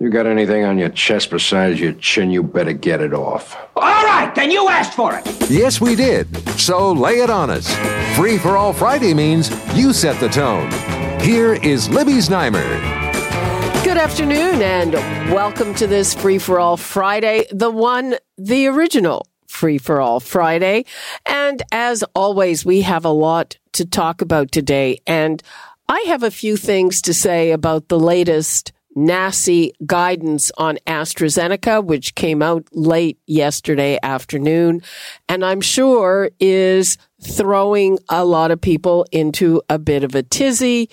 You got anything on your chest besides your chin, you better get it off. All right, then you asked for it. Yes, we did. So lay it on us. Free for all Friday means you set the tone. Here is Libby Znaimer. Good afternoon and welcome to this Free for All Friday, the one, the original Free for All Friday. And as always, we have a lot to talk about today. And I have a few things to say about the latest NACI guidance on AstraZeneca, which came out late yesterday afternoon, and I'm sure is throwing a lot of people into a bit of a tizzy.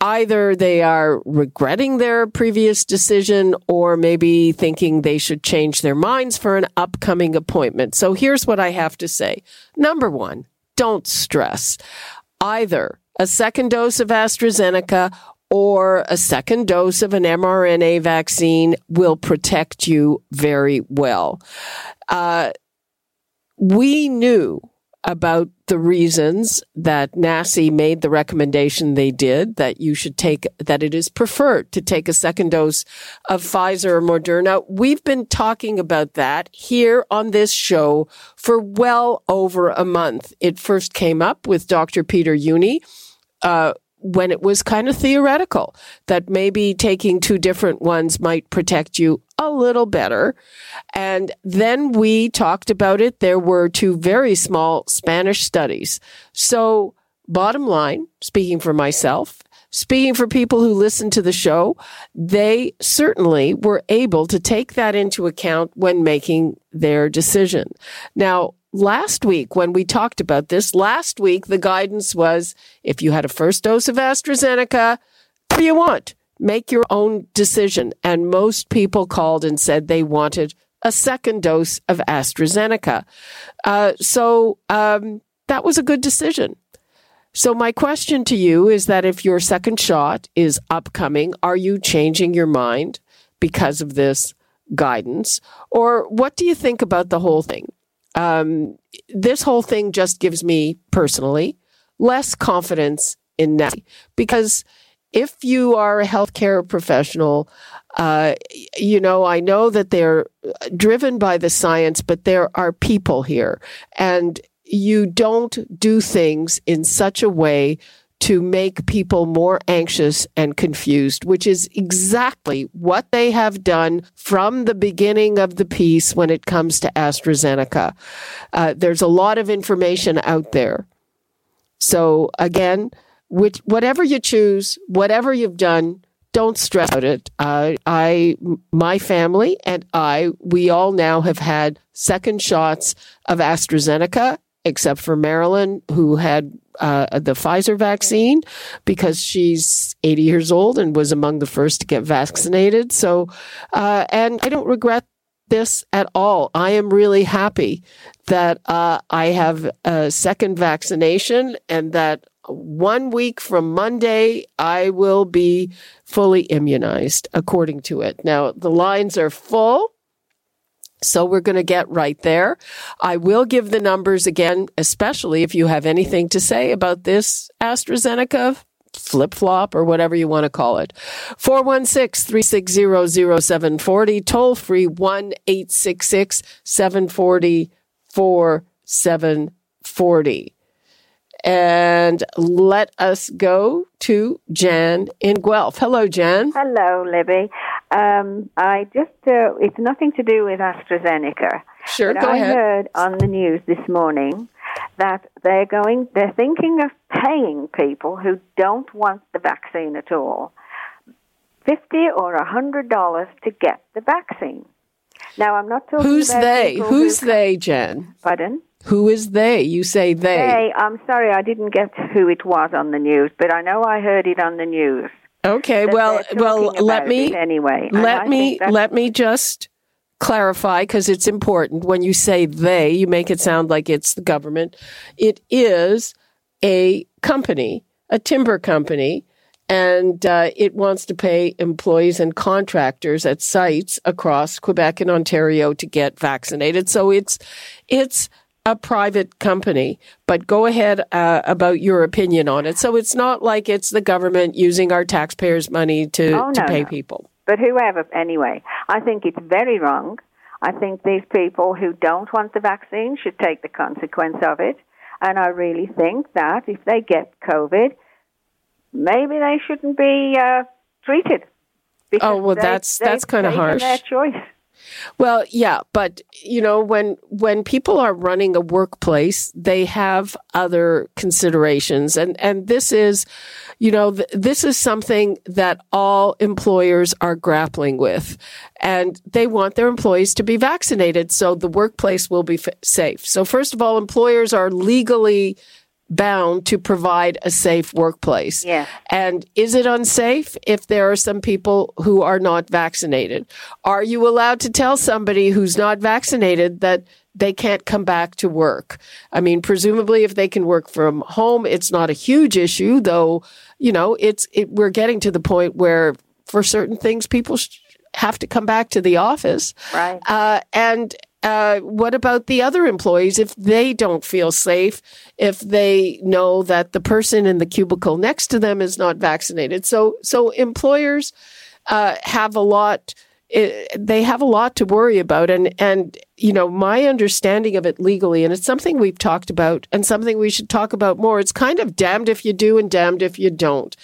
Either they are regretting their previous decision or maybe thinking they should change their minds for an upcoming appointment. So here's what I have to say. Number one, don't stress. Either a second dose of AstraZeneca or a second dose of an mRNA vaccine will protect you very well. Uh, we knew about the reasons that NACI made the recommendation they did that you should take, that it is preferred to take a second dose of Pfizer or Moderna. We've been talking about that here on this show for well over a month. It first came up with Dr. Peter Jüni. Uh, when it was kind of theoretical that maybe taking two different ones might protect you a little better. And then we talked about it. There were two very small Spanish studies. So bottom line, speaking for myself, speaking for people who listen to the show, they certainly were able to take that into account when making their decision. Now, last week when we talked about this, last week the guidance was if you had a first dose of AstraZeneca, what do you want? Make your own decision. And most people called and said they wanted a second dose of AstraZeneca. Uh, so um, that was a good decision. So my question to you is that if your second shot is upcoming, are you changing your mind because of this guidance? Or what do you think about the whole thing? Um, this whole thing just gives me personally less confidence in that because if you are a healthcare professional, uh, you know, I know that they're driven by the science, but there are people here and you don't do things in such a way to make people more anxious and confused, which is exactly what they have done from the beginning of the piece when it comes to AstraZeneca. Uh, there's a lot of information out there. So again, which, whatever you choose, whatever you've done, don't stress about it. Uh, I, my family and I, we all now have had second shots of AstraZeneca except for Marilyn, who had uh, the Pfizer vaccine because she's 80 years old and was among the first to get vaccinated. So, uh, and I don't regret this at all. I am really happy that uh, I have a second vaccination and that one week from Monday, I will be fully immunized according to it. Now, the lines are full. So we're going to get right there. I will give the numbers again, especially if you have anything to say about this AstraZeneca flip flop or whatever you want to call it. 416 360 0740, toll free 1 866 740 4740. And let us go to Jan in Guelph. Hello, Jan. Hello, Libby. Um, I just, uh, it's nothing to do with AstraZeneca. Sure, but go I ahead. heard on the news this morning that they're going, they're thinking of paying people who don't want the vaccine at all, fifty or a hundred dollars to get the vaccine. Now, I'm not talking Who's about they? Who's who, they, Jen? Pardon? Who is they? You say they. Hey, I'm sorry, I didn't get who it was on the news, but I know I heard it on the news. Okay, well, well, let me anyway. Let me let me just clarify because it's important. When you say they, you make it sound like it's the government. It is a company, a timber company, and uh, it wants to pay employees and contractors at sites across Quebec and Ontario to get vaccinated. So it's it's a private company, but go ahead uh, about your opinion on it. So it's not like it's the government using our taxpayers' money to, Oh, to pay no. people. But whoever, anyway, I think it's very wrong. I think these people who don't want the vaccine should take the consequence of it. And I really think that if they get COVID, maybe they shouldn't be uh, treated. Because Oh, well, they- that's- that's kinda harsh. Their choice. Well, yeah, but you know when when people are running a workplace, they have other considerations, and and this is, you know, th- this is something that all employers are grappling with, and they want their employees to be vaccinated so the workplace will be f- safe. So first of all, employers are legally bound to provide a safe workplace. Yeah. And is it unsafe if there are some people who are not vaccinated? Are you allowed to tell somebody who's not vaccinated that they can't come back to work? I mean, presumably if they can work from home, it's not a huge issue, though, you know, it's, it, we're getting to the point where for certain things, people sh- have to come back to the office. Right. Uh, and uh, what about the other employees if they don't feel safe, if they know that the person in the cubicle next to them is not vaccinated? So, so employers uh, have a lot. eh, They have a lot to worry about, and and you know my understanding of it legally, and it's something we've talked about, and something we should talk about more. It's kind of damned if you do and damned if you don't.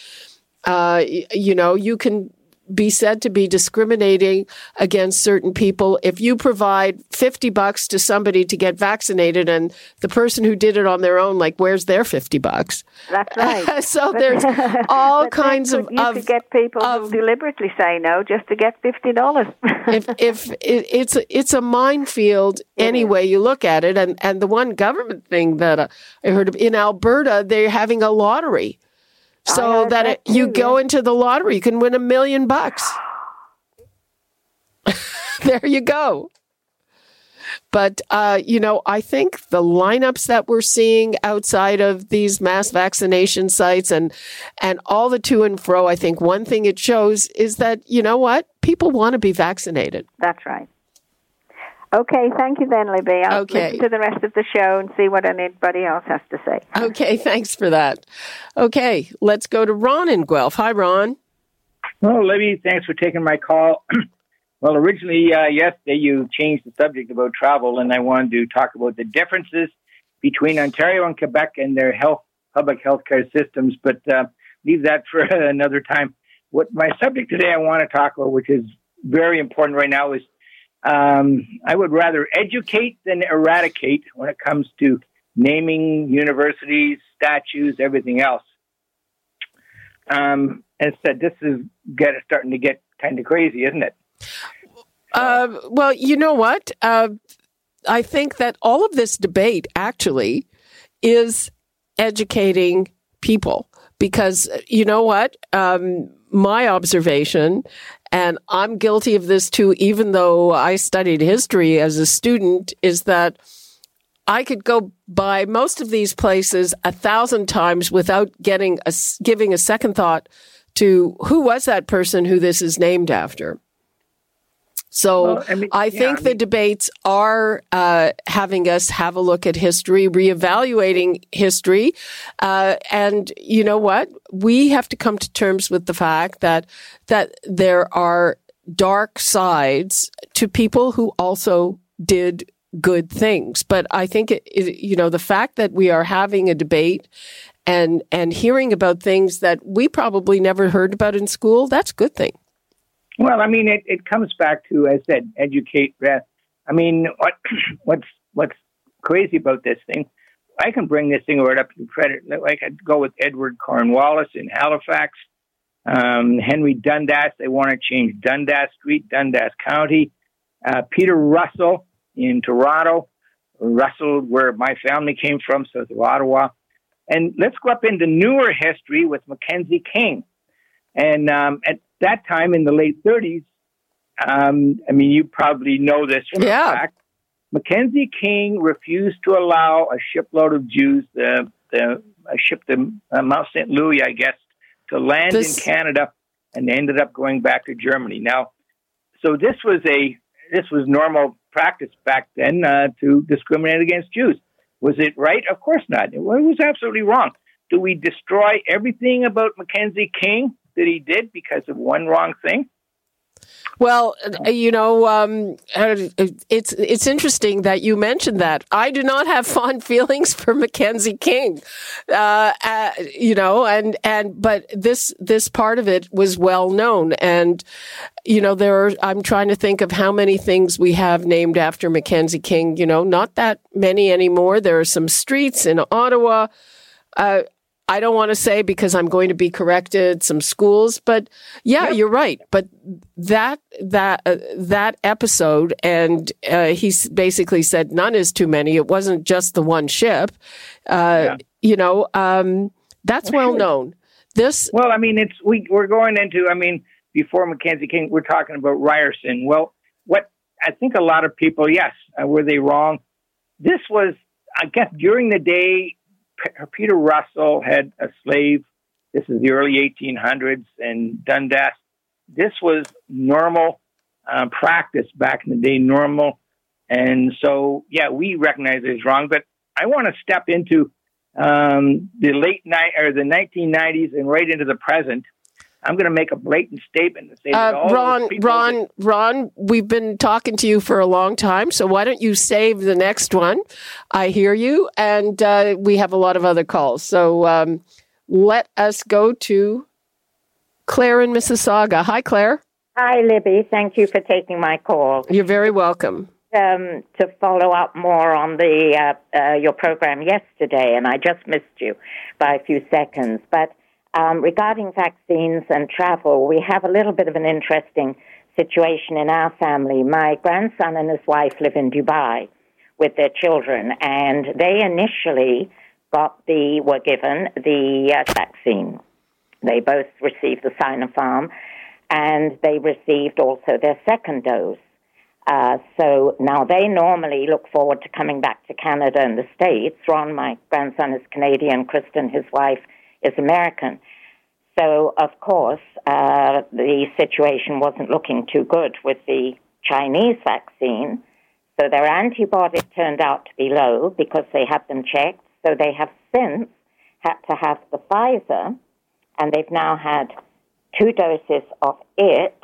Uh, you know, you can be said to be discriminating against certain people. If you provide 50 bucks to somebody to get vaccinated and the person who did it on their own like where's their 50 bucks? That's right. so there's all kinds of, You of could get people of- who deliberately say no just to get fifty dollars. if if it, it's a, it's a minefield any way you look at it. And and the one government thing that uh, I heard of in Alberta they're having a lottery so that, that it, you too, go yeah. into the lottery you can win a million bucks there you go but uh, you know i think the lineups that we're seeing outside of these mass vaccination sites and and all the to and fro i think one thing it shows is that you know what people want to be vaccinated That's right. Okay, thank you then, Libby. I'll Okay. listen to the rest of the show and see what anybody else has to say. Okay, thanks for that. Okay, let's go to Ron in Guelph. Hi, Ron. Well, Libby, thanks for taking my call. well, originally, uh, yesterday you changed the subject about travel, and I wanted to talk about the differences between Ontario and Quebec and their health, public health care systems, but uh, leave that for another time. What my subject today I want to talk about, which is very important right now, is um, I would rather educate than eradicate when it comes to naming universities, statues, everything else. Um, and said this is get starting to get kind of crazy, isn't it? Uh, well, you know what? Uh, I think that all of this debate actually is educating people because you know what? Um, my observation, and I'm guilty of this too, even though I studied history as a student, is that I could go by most of these places a thousand times without getting a, giving a second thought to who was that person who this is named after. So Well, I mean, I yeah, think I the debates are uh, having us have a look at history, reevaluating history, uh, and you know what? We have to come to terms with the fact that that there are dark sides to people who also did good things. But I think it, it, you know the fact that we are having a debate and and hearing about things that we probably never heard about in school, that's a good thing. Well, I mean, it, it comes back to, as I said, educate. uh, I mean, what what's what's crazy about this thing? I can bring this thing right up to credit. Like I'd go with Edward Cornwallis in Halifax, um, Henry Dundas. They want to change Dundas Street, Dundas County. Uh, Peter Russell in Toronto, Russell, where my family came from, south of Ottawa. And let's go up into newer history with Mackenzie King. And um, at that time in the late 30s, um, I mean, you probably know this for Yeah. a fact. Mackenzie King refused to allow a shipload of Jews, the, the a ship to uh, Mount St. Louis, I guess, to land This- in Canada, and they ended up going back to Germany. Now, so this was a this was normal practice back then uh, to discriminate against Jews. Was it right? Of course not. It was absolutely wrong. Do we destroy everything about Mackenzie King that he did because of one wrong thing? Well, you know, um, uh, it's it's interesting that you mentioned that. I do not have fond feelings for Mackenzie King, uh, uh, you know, and and but this this part of it was well known, and you know, there. Are, I'm trying to think of how many things we have named after Mackenzie King. You know, not that many anymore. There are some streets in Ottawa. Uh, I don't want to say because I'm going to be corrected. Some schools, but yeah, you're right. But that that uh, that episode, and uh, he basically said none is too many. It wasn't just the one ship. Uh, You know, um, that's well known. This Well, I mean, it's we we're going into. I mean, before Mackenzie King, we're talking about Ryerson. Well, what I think a lot of people, yes, uh, were they wrong? This was, I guess, during the day. Peter Russell had a slave. This is the early 1800s, and Dundas. This was normal uh, practice back in the day, normal, and so yeah, we recognize it's wrong. But I want to step into um, the late night or the 1990s and right into the present. I'm going to make a blatant statement and say that uh, Ron, Ron, that- Ron. We've been talking to you for a long time, so why don't you save the next one? I hear you, and uh, we have a lot of other calls. So um, let us go to Claire in Mississauga. Hi, Claire. Hi, Libby. Thank you for taking my call. You're very welcome. Um, to follow up more on the uh, uh, your program yesterday, and I just missed you by a few seconds. But um, regarding vaccines and travel, we have a little bit of an interesting situation in our family. My grandson and his wife live in Dubai with their children, and they initially got the were given the uh, vaccine. They both received the Sinopharm, and they received also their second dose. Uh, so now they normally look forward to coming back to Canada and the States. Ron, my grandson, is Canadian. Kristen, his wife, is American. So, of course, uh, the situation wasn't looking too good with the Chinese vaccine. So their antibodies turned out to be low because they had them checked. So they have since had to have the Pfizer, and they've now had two doses of it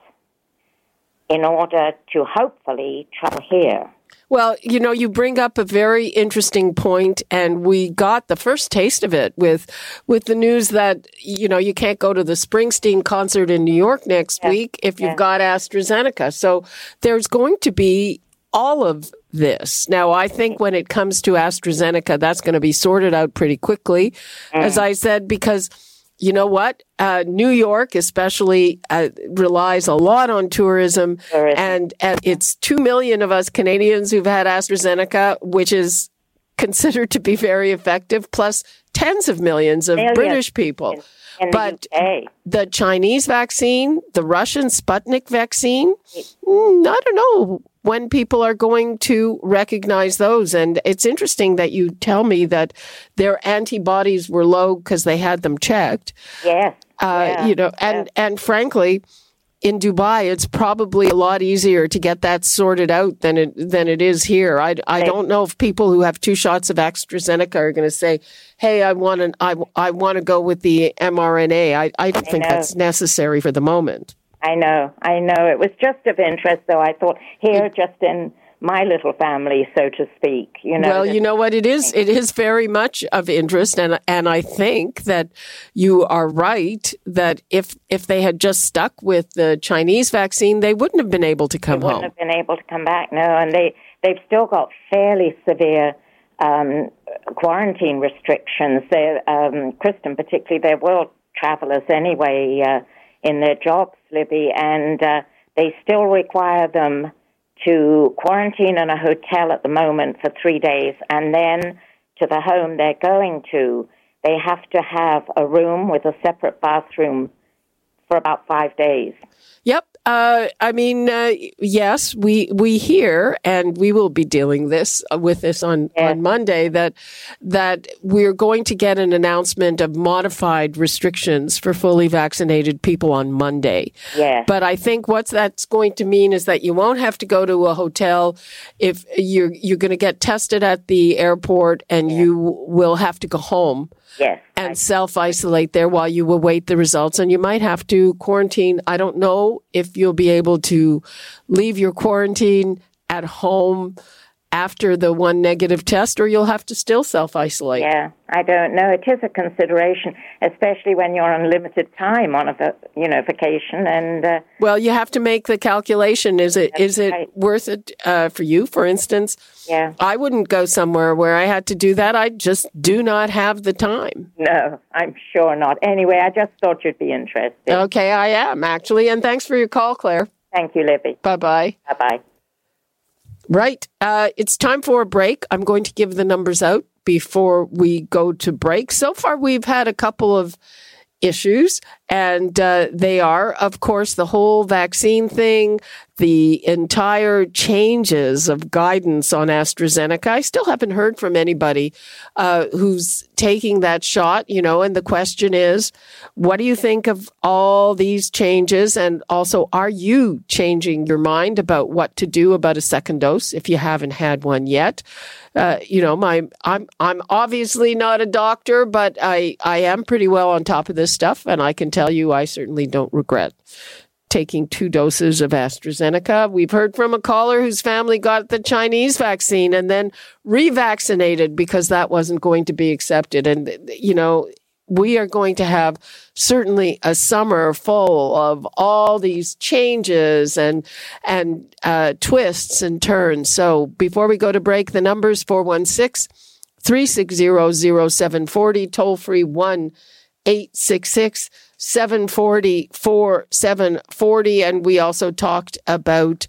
in order to hopefully travel here. Well, you know, you bring up a very interesting point, and we got the first taste of it with with the news that you know you can't go to the Springsteen concert in New York next week if you've got AstraZeneca. So there's going to be all of this. Now, I think when it comes to AstraZeneca, that's going to be sorted out pretty quickly, as mm. I said, because you know what? Uh, New York, especially, uh, relies a lot on tourism, and and it's two million of us Canadians who've had AstraZeneca, which is considered to be very effective, plus tens of millions of Millions. British people. In But the the Chinese vaccine, the Russian Sputnik vaccine, mm, I don't know when people are going to recognize those. And it's interesting that you tell me that their antibodies were low because they had them checked. yes. Uh, yeah, you know, and and frankly, in Dubai, it's probably a lot easier to get that sorted out than it than it is here. I, I don't know if people who have two shots of AstraZeneca are going to say, "Hey, I want to I, I want to go with the mRNA." I I don't think know. that's necessary for the moment. I know, I know. It was just of interest, though. I thought here, just in my little family, so to speak. You know. well, you know what it is. It is very much of interest, and and I think that you are right that if if they had just stuck with the Chinese vaccine, they wouldn't have been able to come they wouldn't home. have been able to come back. No, and they they've still got fairly severe um, quarantine restrictions. They're, um, Kristen, particularly, they're world travelers anyway uh, in their jobs, Libby, and uh, they still require them to quarantine in a hotel at the moment for three days, and then to the home they're going to. They have to have a room with a separate bathroom for about five days. Yep. Uh, I mean, uh, yes, we we hear, and we will be dealing this uh, with this on Yeah. on Monday that that we're going to get an announcement of modified restrictions for fully vaccinated people on Monday. Yeah. But I think what that's going to mean is that you won't have to go to a hotel if you're you're going to get tested at the airport, and you will have to go home Yes. and self isolate there while you await the results. And you might have to quarantine. I don't know if you'll be able to leave your quarantine at home after the one negative test, or you'll have to still self isolate. Yeah, I don't know. It is a consideration, especially when you're on limited time on a you know vacation. And uh, Well, you have to make the calculation. Is it is it right. worth it uh, for you? For instance, yeah, I wouldn't go somewhere where I had to do that. I just do not have the time. no, I'm sure not. Anyway, I just thought you'd be interested. Okay, I am actually. And thanks for your call, Claire. Thank you, Libby. Bye bye. Bye bye. Right. Uh, it's time for a break. I'm going to give the numbers out before we go to break. So far, we've had a couple of issues, and uh, they are, of course, the whole vaccine thing, the entire changes of guidance on AstraZeneca. I still haven't heard from anybody uh, who's taking that shot, you know, and the question is, what do you think of all these changes? And also, are you changing your mind about what to do about a second dose if you haven't had one yet? Uh, you know, my I'm I'm obviously not a doctor, but I I am pretty well on top of this stuff, and I can tell you I certainly don't regret taking two doses of AstraZeneca. We've heard from a caller whose family got the Chinese vaccine and then revaccinated because that wasn't going to be accepted. And, you know, we are going to have certainly a summer full of all these changes and and uh, twists and turns. So before we go to break, the numbers 416 360 0740, toll free 1 866 740 4740. And we also talked about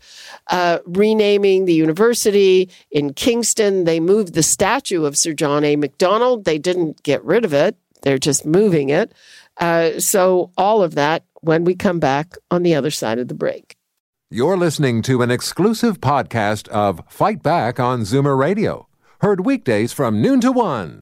uh, renaming the university in Kingston. They moved the statue of Sir John A. Macdonald. They didn't get rid of it, they're just moving it. Uh, so, all of that when we come back on the other side of the break. You're listening to an exclusive podcast of Fight Back on Zoomer Radio. Heard weekdays from noon to one.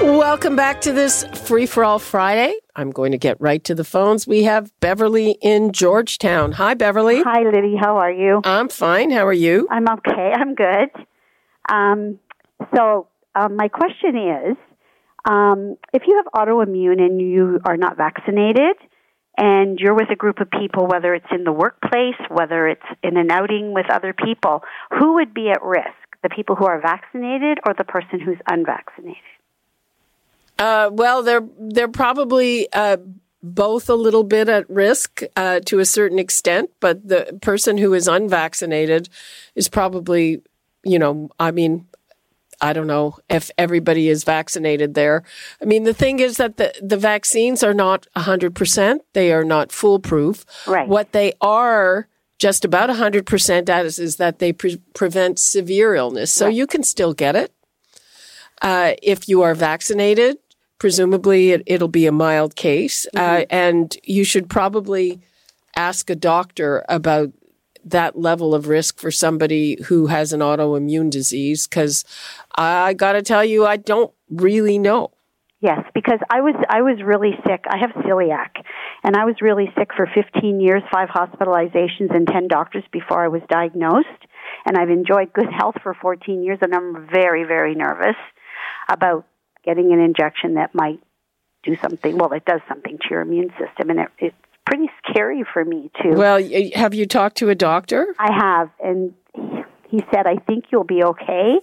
Welcome back to this Free for All Friday. I'm going to get right to the phones. We have Beverly in Georgetown. Hi, Beverly. Hi, Liddy. How are you? I'm fine. How are you? I'm okay. I'm good. Um, so, um, my question is um, if you have autoimmune and you are not vaccinated, and you're with a group of people, whether it's in the workplace, whether it's in an outing with other people, who would be at risk? The people who are vaccinated or the person who's unvaccinated? Uh, well, they're they're probably uh, both a little bit at risk uh, to a certain extent, but the person who is unvaccinated is probably, you know, I mean, I don't know if everybody is vaccinated there. I mean, the thing is that the, the vaccines are not 100%. They are not foolproof. Right. What they are just about 100% at is, is that they pre- prevent severe illness. So you can still get it. Uh, if you are vaccinated, presumably it, it'll be a mild case. Uh, and you should probably ask a doctor about that level of risk for somebody who has an autoimmune disease because I got to tell you, I don't really know. Yes, because I was I was really sick. I have celiac, and I was really sick for 15 years, five hospitalizations, and 10 doctors before I was diagnosed. And I've enjoyed good health for 14 years, and I'm very very nervous about getting an injection that might do something. Well, it does something to your immune system, and it, it's pretty scary for me too. Well, have you talked to a doctor? I have, and he said, "I think you'll be okay,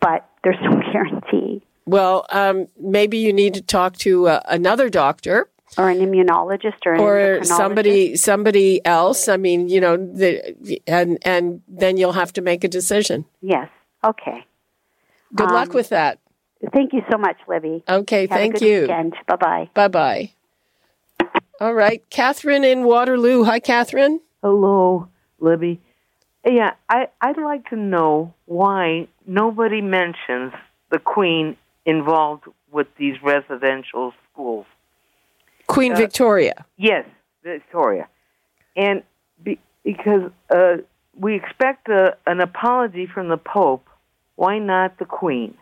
but there's no guarantee." Well, um, maybe you need to talk to uh, another doctor or an immunologist or an or somebody somebody else. I mean, you know, the, and and then you'll have to make a decision. Yes. Okay. Good um, luck with that. Thank you so much, Libby. Okay, have thank you. Bye bye. Bye bye. All right, Catherine in Waterloo. Hi, Catherine. Hello, Libby. Yeah, I, I'd like to know why nobody mentions the Queen involved with these residential schools. Queen uh, Victoria. Yes, Victoria. And be, because uh, we expect a, an apology from the Pope, why not the Queen?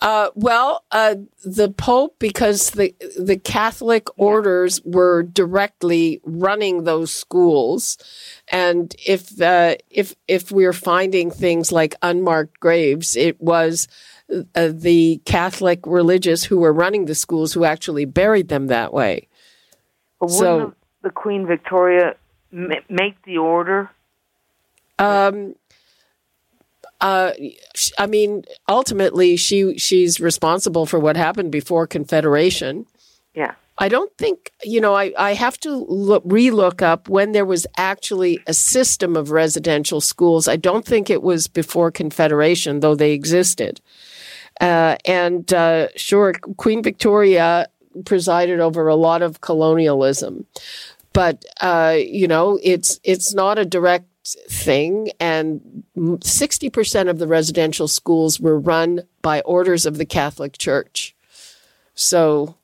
Uh, well, uh, the Pope, because the the Catholic orders were directly running those schools, and if uh, if if we're finding things like unmarked graves, it was uh, the Catholic religious who were running the schools who actually buried them that way. But so, the Queen Victoria make the order? Um, uh, I mean, ultimately, she she's responsible for what happened before Confederation. Yeah. I don't think, you know, I, I have to look, relook up when there was actually a system of residential schools. I don't think it was before Confederation, though they existed. Uh, and uh, sure, Queen Victoria presided over a lot of colonialism, but uh, you know, it's it's not a direct thing. And 60% of the residential schools were run by orders of the Catholic Church. So,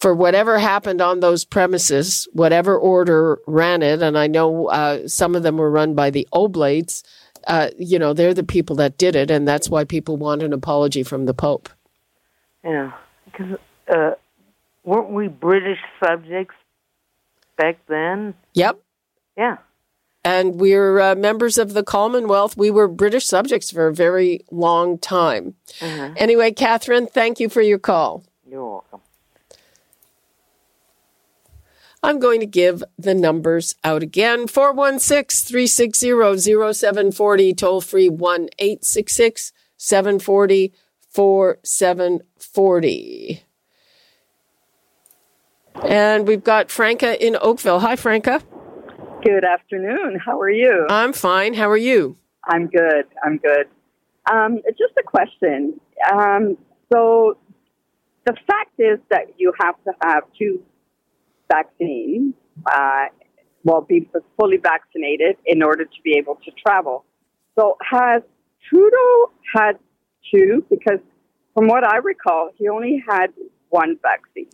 for whatever happened on those premises, whatever order ran it, and I know uh, some of them were run by the Oblates, uh, you know, they're the people that did it, and that's why people want an apology from the Pope. Yeah, because uh, weren't we British subjects back then? Yep. Yeah and we're uh, members of the Commonwealth. We were British subjects for a very long time. Mm-hmm. Anyway, Catherine, thank you for your call. You're welcome. I'm going to give the numbers out again 416 360 0740, toll free 1 866 740 4740. And we've got Franca in Oakville. Hi, Franca. Good afternoon. How are you? I'm fine. How are you? I'm good. I'm good. Um, just a question. Um, so, the fact is that you have to have two vaccines, uh, well, be fully vaccinated in order to be able to travel. So, has Trudeau had two? Because from what I recall, he only had one vaccine.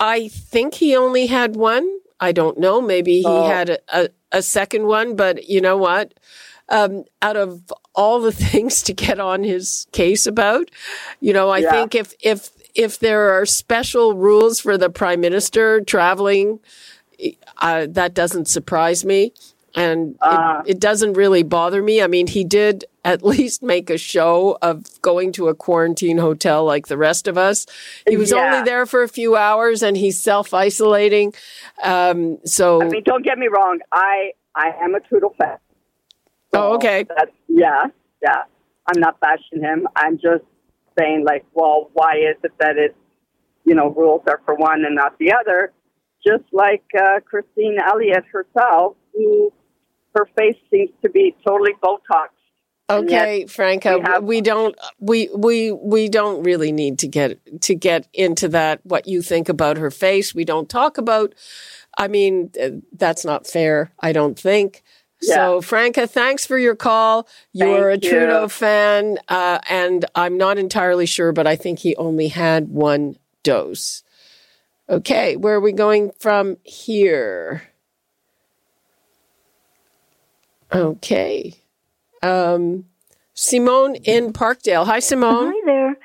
I think he only had one. I don't know. Maybe he oh. had a, a, a, second one, but you know what? Um, out of all the things to get on his case about, you know, I yeah. think if if if there are special rules for the prime minister traveling, uh, that doesn't surprise me and uh, it, it, doesn't really bother me. I mean, he did at least make a show of going to a quarantine hotel like the rest of us. He was yeah. only there for a few hours and he's self isolating. Um, so, I mean, don't get me wrong. I I am a Trudeau fan. So oh, okay. yeah, yeah. I'm not bashing him. I'm just saying, like, well, why is it that it's you know rules are for one and not the other? Just like uh, Christine Elliott herself, who her face seems to be totally Botox. Okay, Franca, we, have- we, don't we we we don't really need to get to get into that what you think about her face. We don't talk about I mean, uh, that's not fair, I don't think. Yeah. So, Franca, thanks for your call. You're Thank a Trudeau you. fan, uh, and I'm not entirely sure, but I think he only had one dose. Okay, where are we going from here? Okay. Um, Simone in Parkdale. Hi, Simone. Hi there.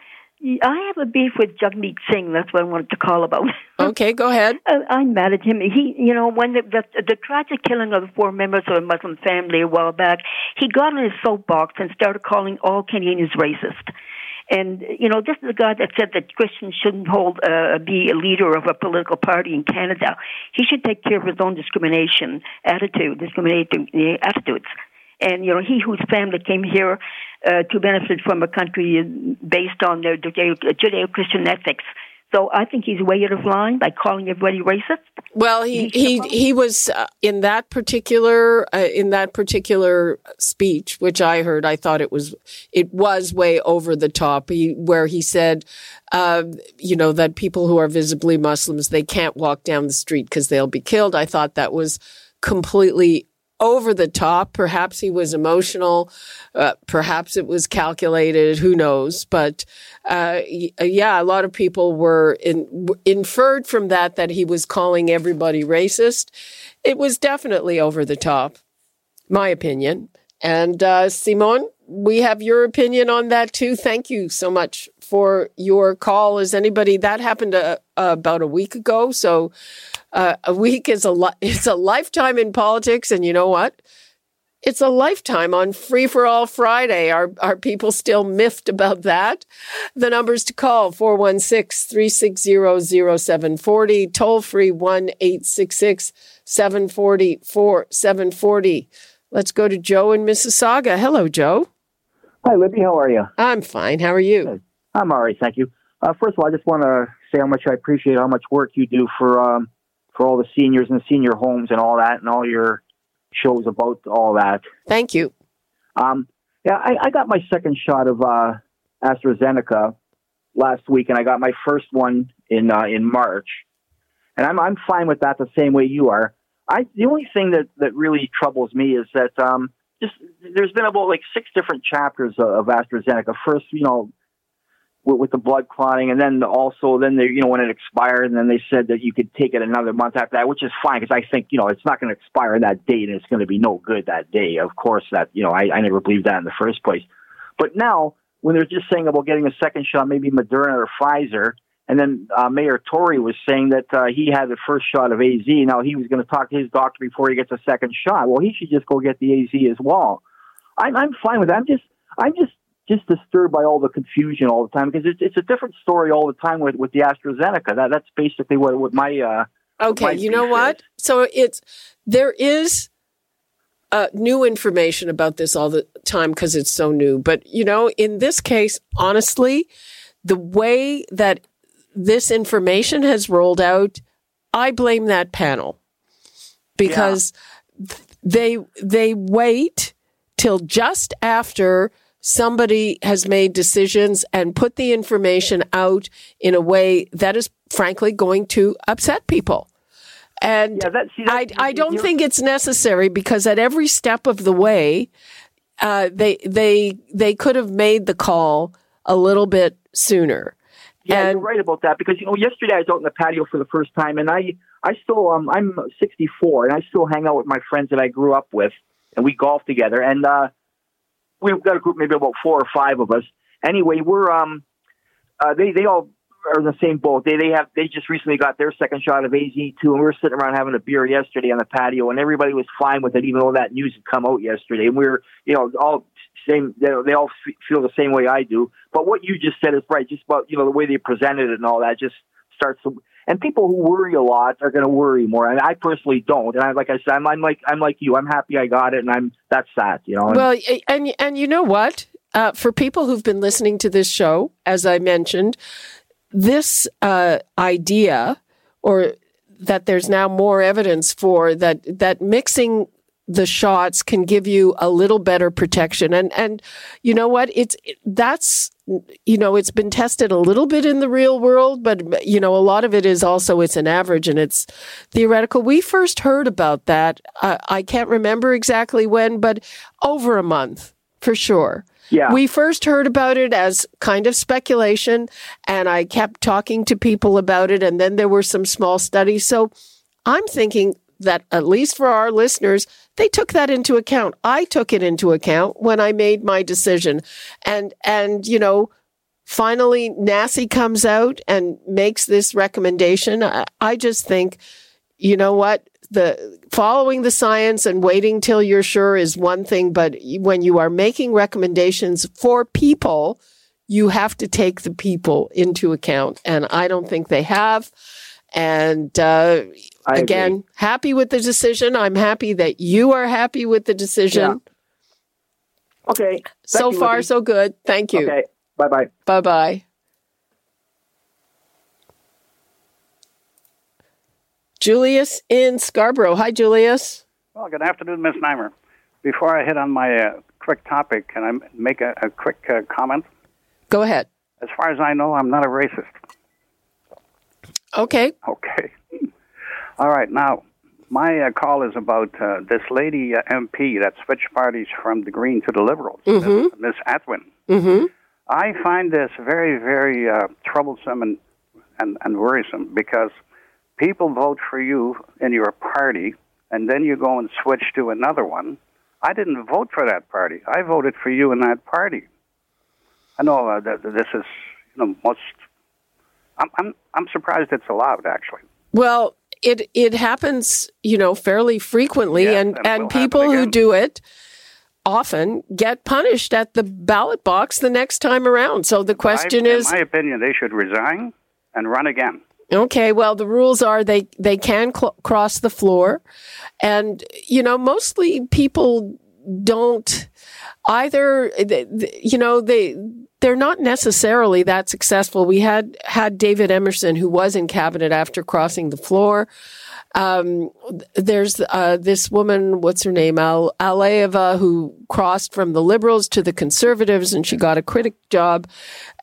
I have a beef with Jagmeet Singh. That's what I wanted to call about. Okay, go ahead. Uh, I'm mad at him. He, you know, when the, the the tragic killing of the four members of a Muslim family a while back, he got on his soapbox and started calling all Canadians racist. And you know, this is a guy that said that Christians shouldn't hold uh, be a leader of a political party in Canada. He should take care of his own discrimination attitude, discriminating uh, attitudes. And you know, he whose family came here uh, to benefit from a country based on their Judeo-Christian ethics So I think he's way out of line by calling everybody racist. Well, he he he was uh, in that particular uh, in that particular speech, which I heard. I thought it was it was way over the top. He, where he said, uh, you know, that people who are visibly Muslims they can't walk down the street because they'll be killed. I thought that was completely over the top. Perhaps he was emotional. Uh, perhaps it was calculated. Who knows? But uh, yeah, a lot of people were in, inferred from that that he was calling everybody racist. It was definitely over the top, my opinion. And uh, Simon, we have your opinion on that too. Thank you so much for your call. Is anybody that happened uh, about a week ago? So uh, a week is a li- it's a lifetime in politics, and you know what? It's a lifetime on Free for All Friday. Are are people still miffed about that? The numbers to call 416-360-0740, toll free 1-866-740-4740. Let's go to Joe in Mississauga. Hello, Joe. Hi, Libby. How are you? I'm fine. How are you? I'm all right, thank you. Uh, first of all, I just want to say how much I appreciate how much work you do for um, for all the seniors and the senior homes and all that, and all your shows about all that. Thank you. Um, yeah, I, I got my second shot of uh, AstraZeneca last week, and I got my first one in uh, in March, and I'm I'm fine with that the same way you are. I the only thing that that really troubles me is that um, just there's been about like six different chapters of, of AstraZeneca. First, you know, with, with the blood clotting, and then also then they, you know, when it expired, and then they said that you could take it another month after that, which is fine because I think you know it's not going to expire that date, and it's going to be no good that day. Of course, that you know I, I never believed that in the first place, but now when they're just saying about getting a second shot, maybe Moderna or Pfizer. And then uh, Mayor Tory was saying that uh, he had the first shot of AZ. Now he was going to talk to his doctor before he gets a second shot. Well, he should just go get the AZ as well. I'm, I'm fine with that. I'm just, I'm just just disturbed by all the confusion all the time because it's, it's a different story all the time with, with the AstraZeneca. That that's basically what what my uh, okay. my you know what? Is. So it's there is uh, new information about this all the time because it's so new. But you know, in this case, honestly, the way that this information has rolled out, I blame that panel because yeah. they they wait till just after somebody has made decisions and put the information out in a way that is frankly going to upset people. And yeah, that, see, that, I, I don't think it's necessary because at every step of the way, uh, they they they could have made the call a little bit sooner. Yeah, and, you're right about that because you know yesterday I was out in the patio for the first time, and I I still um I'm 64 and I still hang out with my friends that I grew up with, and we golf together. And uh, we've got a group, maybe about four or five of us. Anyway, we're um, uh, they they all are in the same boat. They they have they just recently got their second shot of AZ too, and we were sitting around having a beer yesterday on the patio, and everybody was fine with it, even though that news had come out yesterday. And we are you know all same they, they all f- feel the same way I do. But what you just said is right, just about you know the way they presented it and all that just starts to and people who worry a lot are going to worry more. And I personally don't. And I, like I said, I'm, I'm, like I'm like you. I'm happy I got it, and I'm that's that. You know. And, well, and and you know what? Uh, for people who've been listening to this show, as I mentioned, this uh, idea or that there's now more evidence for that that mixing the shots can give you a little better protection. And and you know what? It's that's you know it's been tested a little bit in the real world but you know a lot of it is also it's an average and it's theoretical. We first heard about that. Uh, i can't remember exactly when but over a month for sure. Yeah. We first heard about it as kind of speculation, and I kept talking to people about it, and then there were some small studies. So I'm thinking that, at least for our listeners, they took that into account. I took it into account when I made my decision. And, and, you know, finally NACI comes out and makes this recommendation. I, I just think, you know what? The following the science and waiting till you're sure is one thing, but when you are making recommendations for people, you have to take the people into account. And I don't think they have. And uh, again, agree. happy with the decision. I'm happy that you are happy with the decision. Yeah. Okay. so you, far, Libby. so good. Thank you. Okay. Bye bye. Bye bye. Julius in Scarborough. Hi, Julius. Well, good afternoon, Miss Neimer. Before I hit on my uh, quick topic, can I make a, a quick uh, comment? Go ahead. As far as I know, I'm not a racist. Okay. Okay. All right. Now, my uh, call is about uh, this lady uh, MP that switched parties from the Green to the Liberals. Miss Atwin. Mm-hmm. I find this very, very uh, troublesome and, and, and worrisome because people vote for you in your party and then you go and switch to another one. I didn't vote for that party. I voted for you in that party. I know uh, that that this is you know most. I'm I'm I'm surprised it's allowed actually. Well, it it happens, you know, fairly frequently, and and people who do it often get punished at the ballot box the next time around. So the question I, is, in my opinion, they should resign and run again. Okay, well, the rules are they they can cl- cross the floor, and you know, mostly people don't either. th- th- You know, they they're not necessarily that successful. We had had David Emerson, who was in cabinet after crossing the floor. Um, there's uh, this woman, what's her name, Al- Alleslev, who crossed from the liberals to the conservatives, and she got a critic job.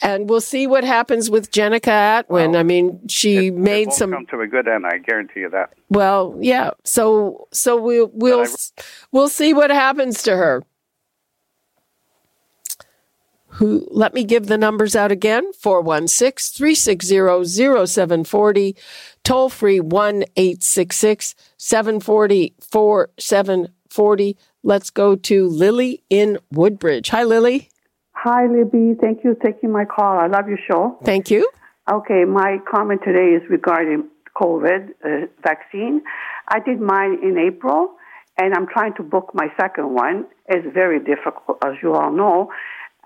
And we'll see what happens with Jenica Atwin. I mean, she made Won't some. come to a good end. I guarantee you that. Well, yeah. So, so we'll we'll we'll see what happens to her. Who? Let me give the numbers out again: 416-360-0740, toll free one eight six six seven forty four seven forty. Let's go to Lily in Woodbridge. Hi, Lily. Hi, Libby. Thank you for taking my call. I love your show. Thank you. Okay, my comment today is regarding COVID uh, vaccine. I did mine in April, and I'm trying to book my second one. It's very difficult, as you all know.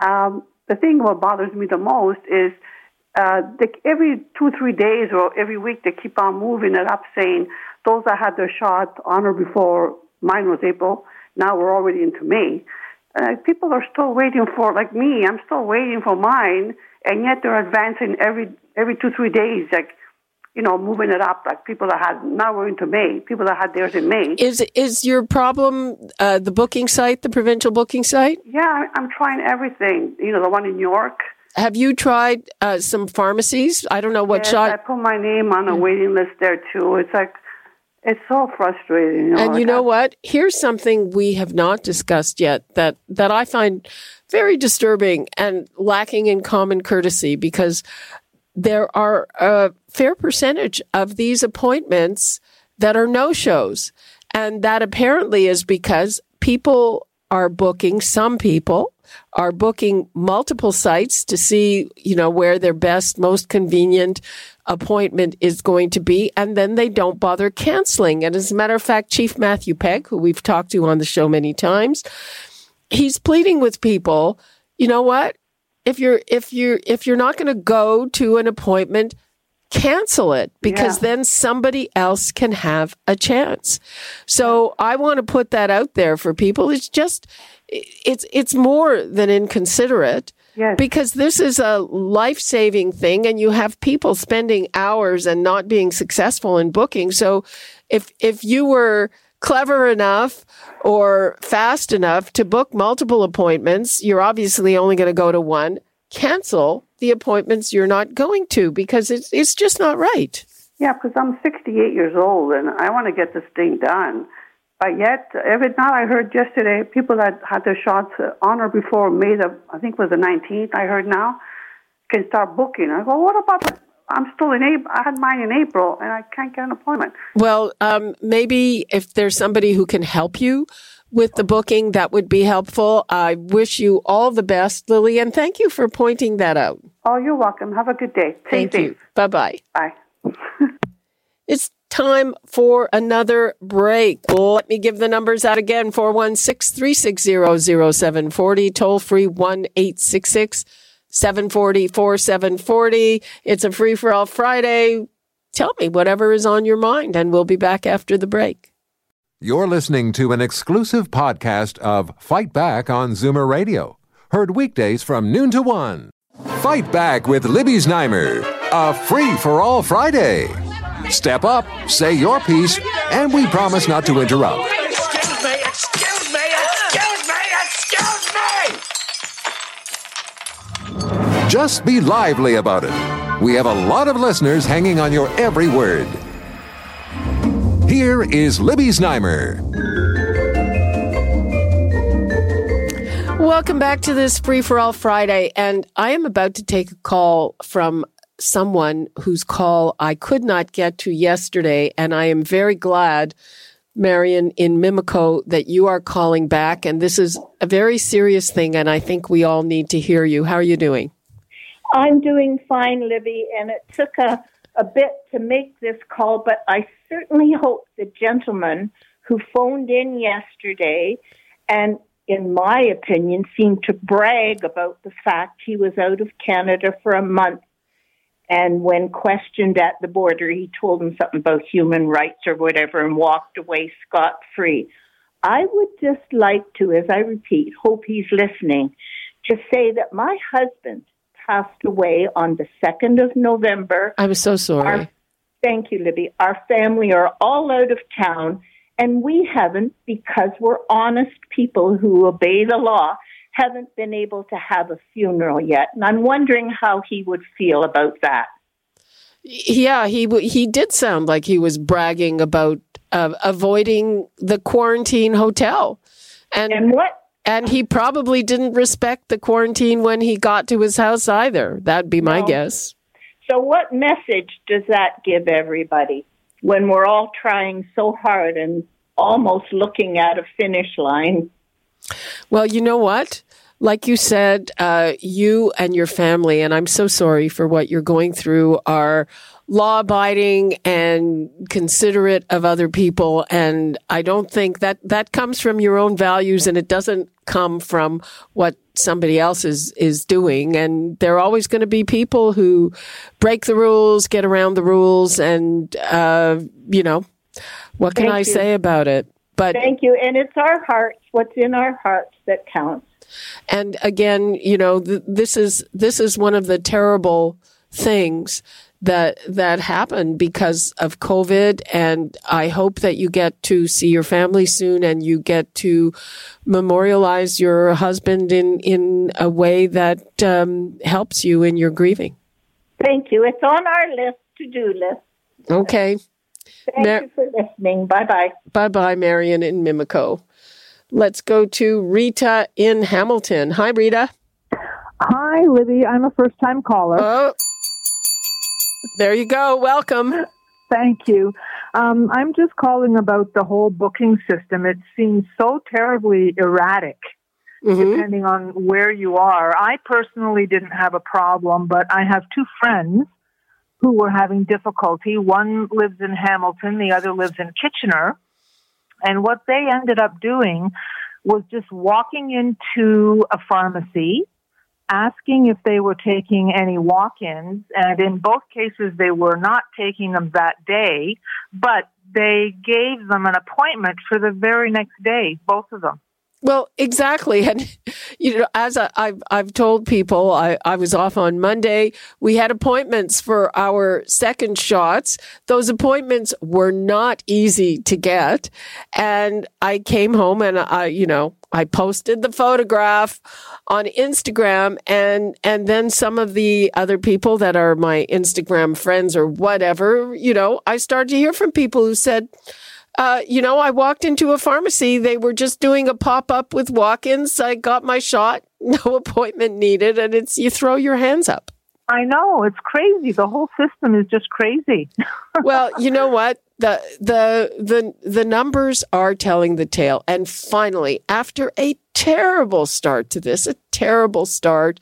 Um, the thing what bothers me the most is uh, they, every two, three days or every week they keep on moving it up, saying those that had their shot on or before mine was April. Now we're already into May. Uh, people are still waiting for, like me, I'm still waiting for mine, and yet they're advancing every every two, three days, like you know, moving it up. Like people that had now we're into May. People that had theirs in May. Is is your problem uh, the booking site, the provincial booking site? Yeah, I'm trying everything. You know, the one in New York. Have you tried uh, some pharmacies? I don't know what Yes, shot. I put my name on a waiting list there too. It's like it's so frustrating. You know, and you like know what? Here's something we have not discussed yet that that I find very disturbing and lacking in common courtesy because there are a fair percentage of these appointments that are no shows. And that apparently is because people are booking, some people are booking multiple sites to see, you know, where their best, most convenient appointment is going to be. And then they don't bother canceling. And as a matter of fact, Chief Matthew Pegg, who we've talked to on the show many times, he's pleading with people, you know what? If you're if you're if you're not going to go to an appointment, cancel it because Yeah. then somebody else can have a chance. So I want to put that out there for people. It's just it's it's more than inconsiderate. Yes. Because this is a life saving thing and you have people spending hours and not being successful in booking. So if if you were clever enough or fast enough to book multiple appointments, you're obviously only going to go to one. Cancel the appointments you're not going to because it's it's just not right. Yeah, because I'm 68 years old and I want to get this thing done. But yet, every now I heard yesterday, people that had their shots on or before May the, I think it was the 19th. I heard now can start booking. I go, what about? The, I'm still in April. I had mine in April and I can't get an appointment. Well, um, maybe if there's somebody who can help you with the booking, that would be helpful. I wish you all the best, Lily, and thank you for pointing that out. Oh, you're welcome. Have a good day. Stay Thank you. Bye bye. Bye. It's time for another break. Let me give the numbers out again 416 360 0740, toll free 1 866 740 4740. It's a free for all Friday. Tell me whatever is on your mind, and we'll be back after the break. You're listening to an exclusive podcast of Fight Back on Zoomer Radio. Heard weekdays from noon to one. Fight Back with Libby Znaimer, a free for all Friday. Step up, say your piece, and we promise not to interrupt. Excuse me, excuse me, Just be lively about it. We have a lot of listeners hanging on your every word. Here is Libby Znaimer. Welcome back to this Free for All Friday. And I am about to take a call from someone whose call I could not get to yesterday. And I am very glad, Marion in Mimico, that you are calling back. And this is a very serious thing. And I think we all need to hear you. How are you doing? I'm doing fine, Libby, and it took a, a bit to make this call, but I certainly hope the gentleman who phoned in yesterday and in my opinion, seemed to brag about the fact he was out of Canada for a month. And when questioned at the border, he told them something about human rights or whatever and walked away scot free. I would just like to, as I repeat, hope he's listening, to say that my husband passed away on the 2nd of November. I'm so sorry. Our, thank you, Libby. Our family are all out of town and we haven't, because we're honest people who obey the law, haven't been able to have a funeral yet. And I'm wondering how he would feel about that. Yeah, he he did sound like he was bragging about uh, avoiding the quarantine hotel, and, and what? And he probably didn't respect the quarantine when he got to his house either. That'd be my No. guess. So, what message does that give everybody when we're all trying so hard and almost looking at a finish line? Well, you know what? Like you said, uh, you and your family, and I'm so sorry for what you're going through, are law abiding and considerate of other people. And I don't think that that comes from your own values and it doesn't come from what somebody else is, is doing. And there are always going to be people who break the rules, get around the rules. And, uh, you know, what can Thank I you. say about it? But Thank you. And it's our hearts, what's in our hearts that counts. and again, you know, th- this is this is one of the terrible things that that happened because of COVID. And I hope that you get to see your family soon, and you get to memorialize your husband in in a way that um, helps you in your grieving. Thank you. It's on our list to do list. Okay. Thank Mar- you for listening. Bye bye. Bye bye, Marion in Mimico. Let's go to Rita in Hamilton. Hi, Rita. Hi, Libby. I'm a first time caller. Oh, there you go. Welcome. Thank you. Um, I'm just calling about the whole booking system. It seems so terribly erratic. Depending on where you are. I personally didn't have a problem, but I have two friends who were having difficulty. One lives in Hamilton, the other lives in Kitchener. And what they ended up doing was just walking into a pharmacy, asking if they were taking any walk-ins, and in both cases they were not taking them that day, but they gave them an appointment for the very next day, both of them. Well, exactly. And, you know, as I, I've, I've told people, I, I was off on Monday. We had appointments for our second shots. Those appointments were not easy to get. And I came home and I, you know, I posted the photograph on Instagram and, and then some of the other people that are my Instagram friends or whatever, you know, I started to hear from people who said, uh, you know, I walked into a pharmacy. They were just doing a pop up with walk ins. I got my shot, no appointment needed. And it's, you throw your hands up. I know, it's crazy. The whole system is just crazy. well, you know what? The, the, the, the numbers are telling the tale. And finally, after a terrible start to this, a terrible start,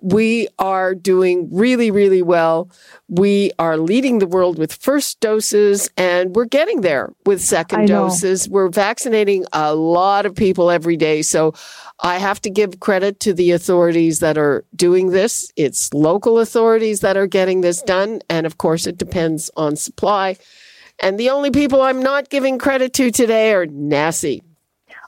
we are doing really, really well. We are leading the world with first doses and we're getting there with second doses. We're vaccinating a lot of people every day. So I have to give credit to the authorities that are doing this. It's local authorities that are getting this done. And of course, it depends on supply. And the only people I'm not giving credit to today are NACI.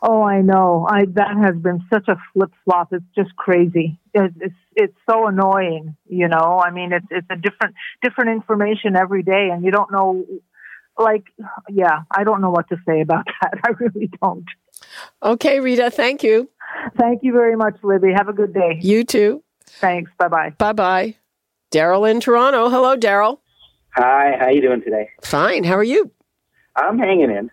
Oh, I know. I that has been such a flip flop. It's just crazy. It's, it's it's so annoying. You know, I mean, it's it's a different different information every day, and you don't know. Like, yeah, I don't know what to say about that. I really don't. Okay, Rita. Thank you. Thank you very much, Libby. Have a good day. You too. Thanks. Bye bye. Bye bye. Daryl in Toronto. Hello, Daryl. Hi, how you doing today? Fine. How are you? I'm hanging in.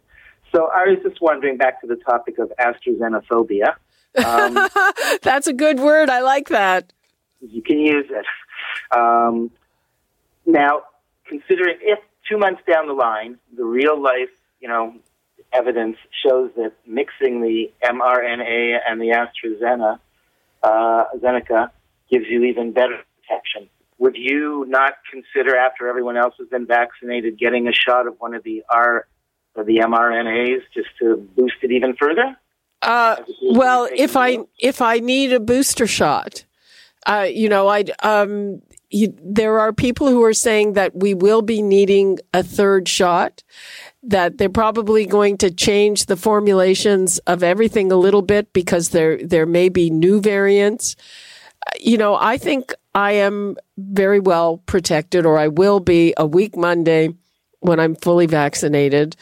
So I was just wondering back to the topic of AstraZenephobia. Um, That's a good word. I like that. you can use it. Um, now, considering if two months down the line, the real life, you know, evidence shows that mixing the mRNA and the AstraZeneca uh, gives you even better protection. Would you not consider, after everyone else has been vaccinated, getting a shot of one of the R or the mRNAs just to boost it even further? Uh, well, if I if I need a booster shot, uh, you know, I um, there are people who are saying that we will be needing a third shot. That they're probably going to change the formulations of everything a little bit because there there may be new variants. Uh, You know, I think I am very well protected, or I will be a week Monday when I'm fully vaccinated.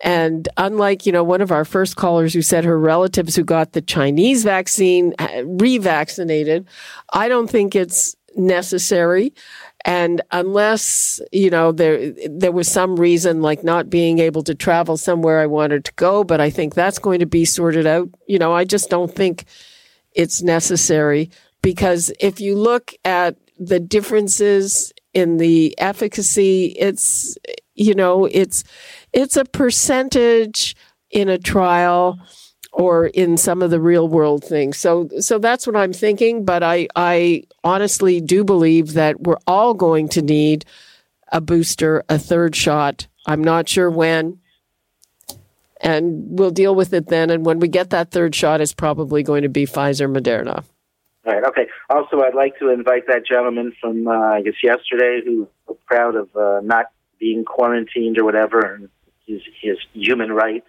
And unlike, you know, one of our first callers who said her relatives who got the Chinese vaccine uh, revaccinated, I don't think it's necessary. And unless, you know, there, there was some reason like not being able to travel somewhere I wanted to go, but I think that's going to be sorted out. You know, I just don't think it's necessary because if you look at the differences in the efficacy, it's, you know, it's, it's a percentage in a trial or in some of the real world things. So, so that's what I'm thinking. But I, I honestly do believe that we're all going to need a booster, a third shot. I'm not sure when. And we'll deal with it then. And when we get that third shot, it's probably going to be Pfizer Moderna. All right. Okay. Also, I'd like to invite that gentleman from uh, I guess yesterday who was proud of uh, not being quarantined or whatever, and his his human rights.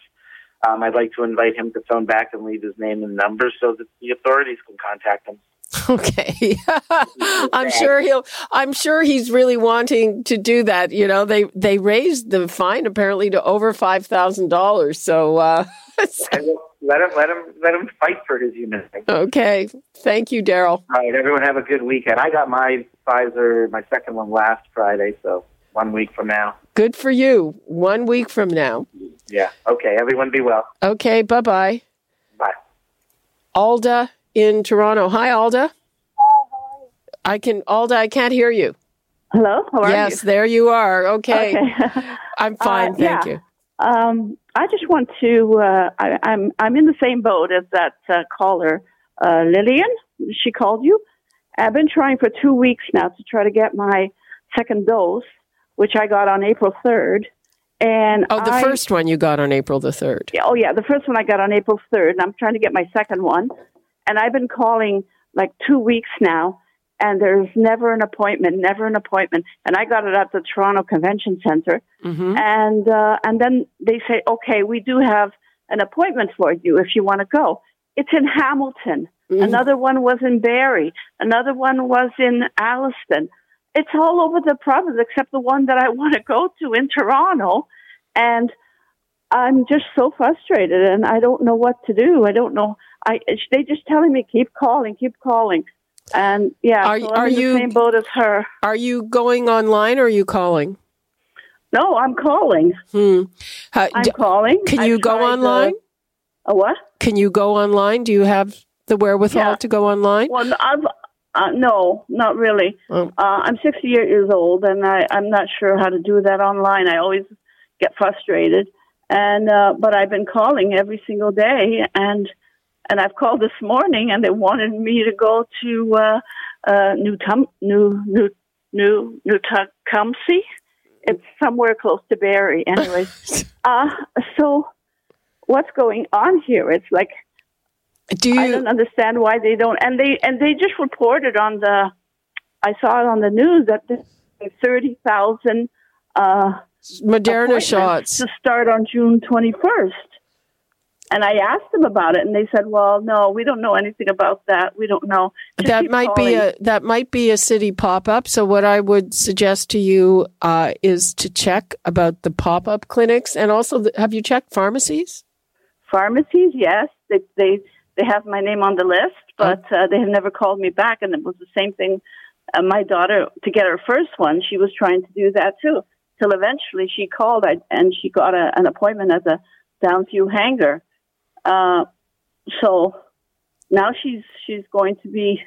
Um, I'd like to invite him to phone back and leave his name and number so that the authorities can contact him. Okay. I'm sure he'll I'm sure he's really wanting to do that. You know, they they raised the fine apparently to over five thousand dollars. So uh And let him let him let him fight for his human rights. okay. Thank you, Daryl. All right. Everyone have a good weekend. I got my Pfizer, my second one last Friday, so one week from now. Good for you. One week from now. Yeah. Okay. Everyone be well. Okay, bye bye. Bye. Alda in Toronto. Hi Alda. Hi. I can Alda, I can't hear you. Hello, how are yes, you? Yes, there you are. Okay. Okay. I'm fine, Uh, thank yeah. you. Um, I just want to. Uh, I, I'm I'm in the same boat as that uh, caller, uh, Lillian. She called you. I've been trying for two weeks now to try to get my second dose, which I got on April third. And Oh, the I- first one you got on April the 3rd. Yeah, Oh yeah, the first one I got on April third, and I'm trying to get my second one. And I've been calling like two weeks now, and there's never an appointment, never an appointment. And I got it at the Toronto Convention Center, Mm-hmm. and uh, and then they say, okay, we do have an appointment for you if you want to go. It's in Hamilton. Another one was in Barrie. Another one was in Alliston. It's all over the province except the one that I want to go to in Toronto. And I'm just so frustrated and I don't know what to do. I don't know. I they just telling me keep calling, keep calling. And yeah, Are- so I'm are in the you- same boat as her. Are you going online or are you calling? No, I'm calling. Hmm. Uh, I'm d- calling. Can you go online? A what? Can you go online? Do you have the wherewithal to go online? Well, I've, uh, no, not really. Oh. Uh, I'm 68 years old, and I, I'm not sure how to do that online. I always get frustrated, and uh, but I've been calling every single day, and and I've called this morning, and they wanted me to go to uh, uh, New Tum New New New New Tecumseh. It's somewhere close to Barrie, anyway. uh, so what's going on here? It's like do you, I don't understand why they don't. And they and they just reported on the. I saw it on the news that thirty thousand uh, Moderna shots. to start on June twenty first. And I asked them about it, and they said, "Well, no, we don't know anything about that. We don't know." Just that might be a that might be a city pop up. So what I would suggest to you uh, is to check about the pop up clinics and also the, have you checked pharmacies? pharmacies. Yes, they they they have my name on the list, but uh, they have never called me back. And it was the same thing. Uh, my daughter, to get her first one, she was trying to do that too. Till eventually she called I, and she got a, an appointment at the Downview Hangar. Uh, so now she's she's going to be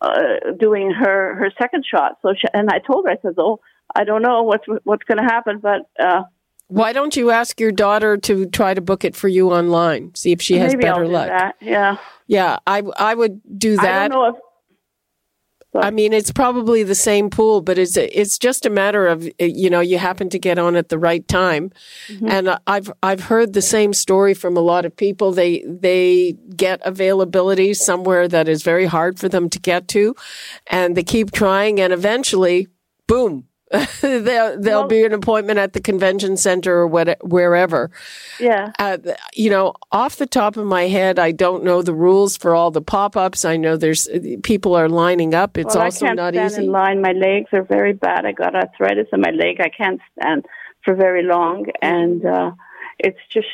uh, doing her her second shot. So she, and I told her I said, "Oh, I don't know what's what's going to happen, but." Uh, Why don't you ask your daughter to try to book it for you online? See if she has better luck. that. Yeah. Yeah, I I would do I that. don't know if I mean, it's probably the same pool, but it's it's just a matter of you know you happen to get on at the right time, Mm-hmm. and I've I've heard the same story from a lot of people. They they get availability somewhere that is very hard for them to get to, and they keep trying, and eventually, boom, there there'll be an appointment at the convention center or what, wherever. Yeah. Uh, you know, off the top of my head, I don't know the rules for all the pop ups. I know there's people are lining up. It's well, also I can't not stand easy. in line. My legs are very bad. I got arthritis in my leg. I can't stand for very long, and uh, it's just.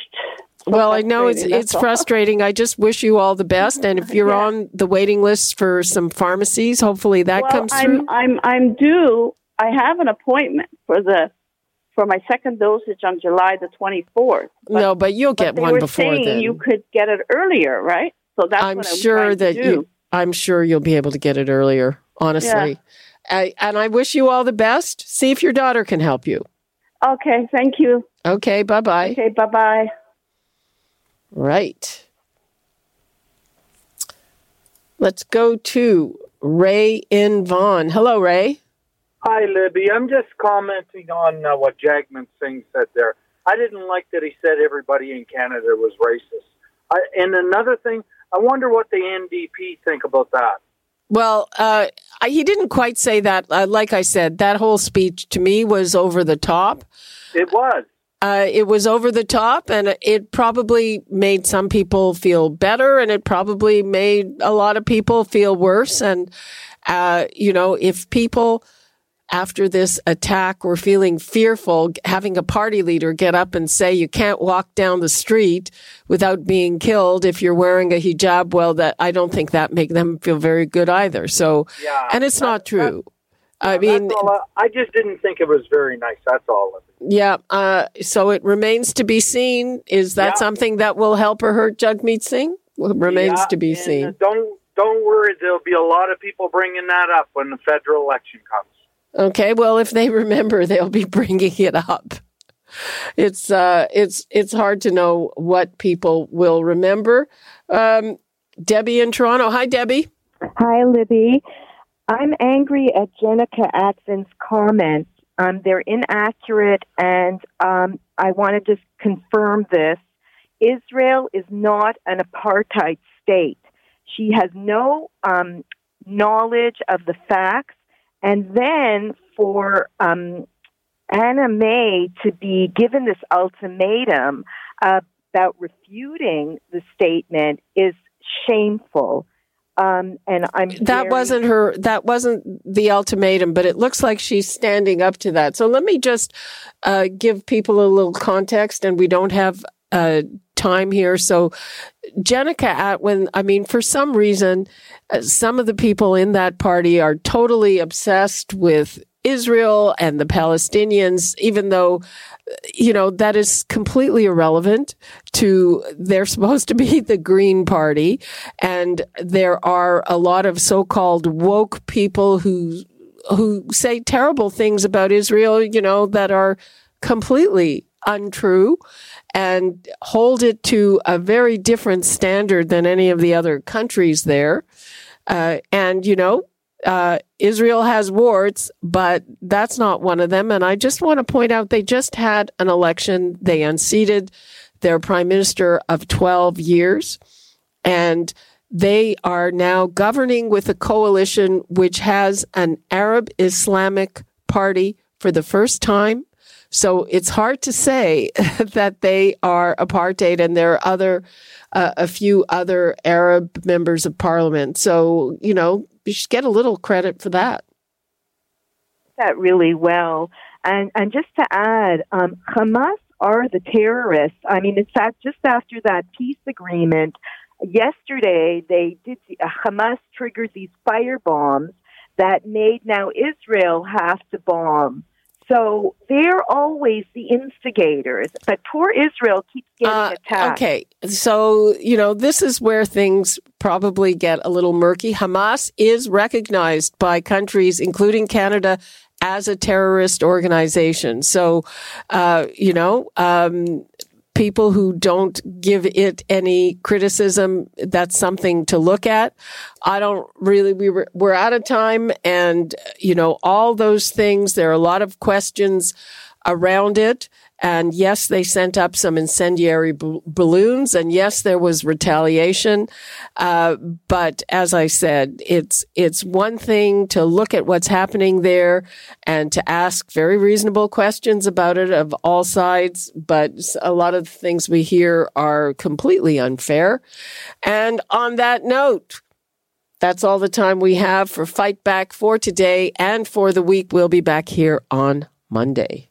so Well, I know it's frustrating, it's all. frustrating. I just wish you all the best. And if you're on the waiting list for some pharmacies, hopefully that well, comes I'm, through. I'm I'm due. I have an appointment for the for my second dosage on July the 24th. no, but you'll get they one before then. you could get it earlier, right? So that's I'm what I'm sure that to do. you. I'm sure you'll be able to get it earlier. Honestly, I, and I wish you all the best. See if your daughter can help you. Okay, thank you. Okay, bye bye. Okay, bye bye. Right. Let's go to Ray in Vaughan. Hello, Ray. Hi, Libby. I'm just commenting on uh, what Jagmeet Singh said there. I didn't like that he said everybody in Canada was racist. I, and another thing, I wonder what the NDP think about that. Well, uh, I- he didn't quite say that. Uh, like I said, that whole speech to me was over the top. It was. Uh, it was over the top, and it probably made some people feel better, and it probably made a lot of people feel worse. And, uh, you know, if people after this attack were feeling fearful, having a party leader get up and say you can't walk down the street without being killed if you're wearing a hijab, well, that I don't think that make them feel very good either. So, Yeah, and it's not true. I mean, all I, just didn't think it was very nice. That's all. Yeah. Uh, so it remains to be seen. Is that Yeah. something that will help or hurt Jagmeet Singh? Well, it remains Yeah, to be seen. Don't don't worry. There'll be a lot of people bringing that up when the federal election comes. Okay, well, if they remember, they'll be bringing it up. It's uh, it's it's hard to know what people will remember. Um, Debbie in Toronto. Hi, Debbie. Hi, Libby. I'm angry at Jenica Atwin's comments. Um, they're inaccurate, and um, I want to just confirm this. Israel is not an apartheid state. She has no um, knowledge of the facts. And then for um, Annamie to be given this ultimatum about refuting the statement is shameful. Um, and I'm That very- wasn't her. That wasn't the ultimatum, but it looks like she's standing up to that. So let me just uh, give people a little context, and we don't have uh, time here. So Jenica Atwin, I mean, for some reason, uh, some of the people in that party are totally obsessed with Israel and the Palestinians, even though, you know, that is completely irrelevant to, they're supposed to be the Green Party. And there are a lot of so-called woke people who, who say terrible things about Israel, you know, that are completely untrue and hold it to a very different standard than any of the other countries there. Uh, and, you know, uh, Israel has warts, but that's not one of them. And I just want to point out they just had an election. They unseated their prime minister of 12 years and they are now governing with a coalition which has an Arab Islamic party for the first time. So it's hard to say that they are apartheid and there are other, uh, a few other Arab members of parliament. So, you know, you should get a little credit for that. That really well. And, and just to add, um, Hamas are the terrorists. I mean, in fact, just after that peace agreement, yesterday they did uh, Hamas triggered these fire bombs that made now Israel have to bomb. So they're always the instigators, but poor Israel keeps getting uh, attacked. Okay, so you know this is where things probably get a little murky. Hamas is recognized by countries, including Canada, as a terrorist organization. So, uh, you know, um, people who don't give it any criticism, that's something to look at. I don't really, we were, we're out of time and, you know, all those things, there are a lot of questions around it. And yes, they sent up some incendiary b- balloons. And yes, there was retaliation. Uh, but as I said, it's, it's one thing to look at what's happening there and to ask very reasonable questions about it of all sides. But a lot of the things we hear are completely unfair. And on that note, that's all the time we have for Fight Back for today and for the week. We'll be back here on Monday.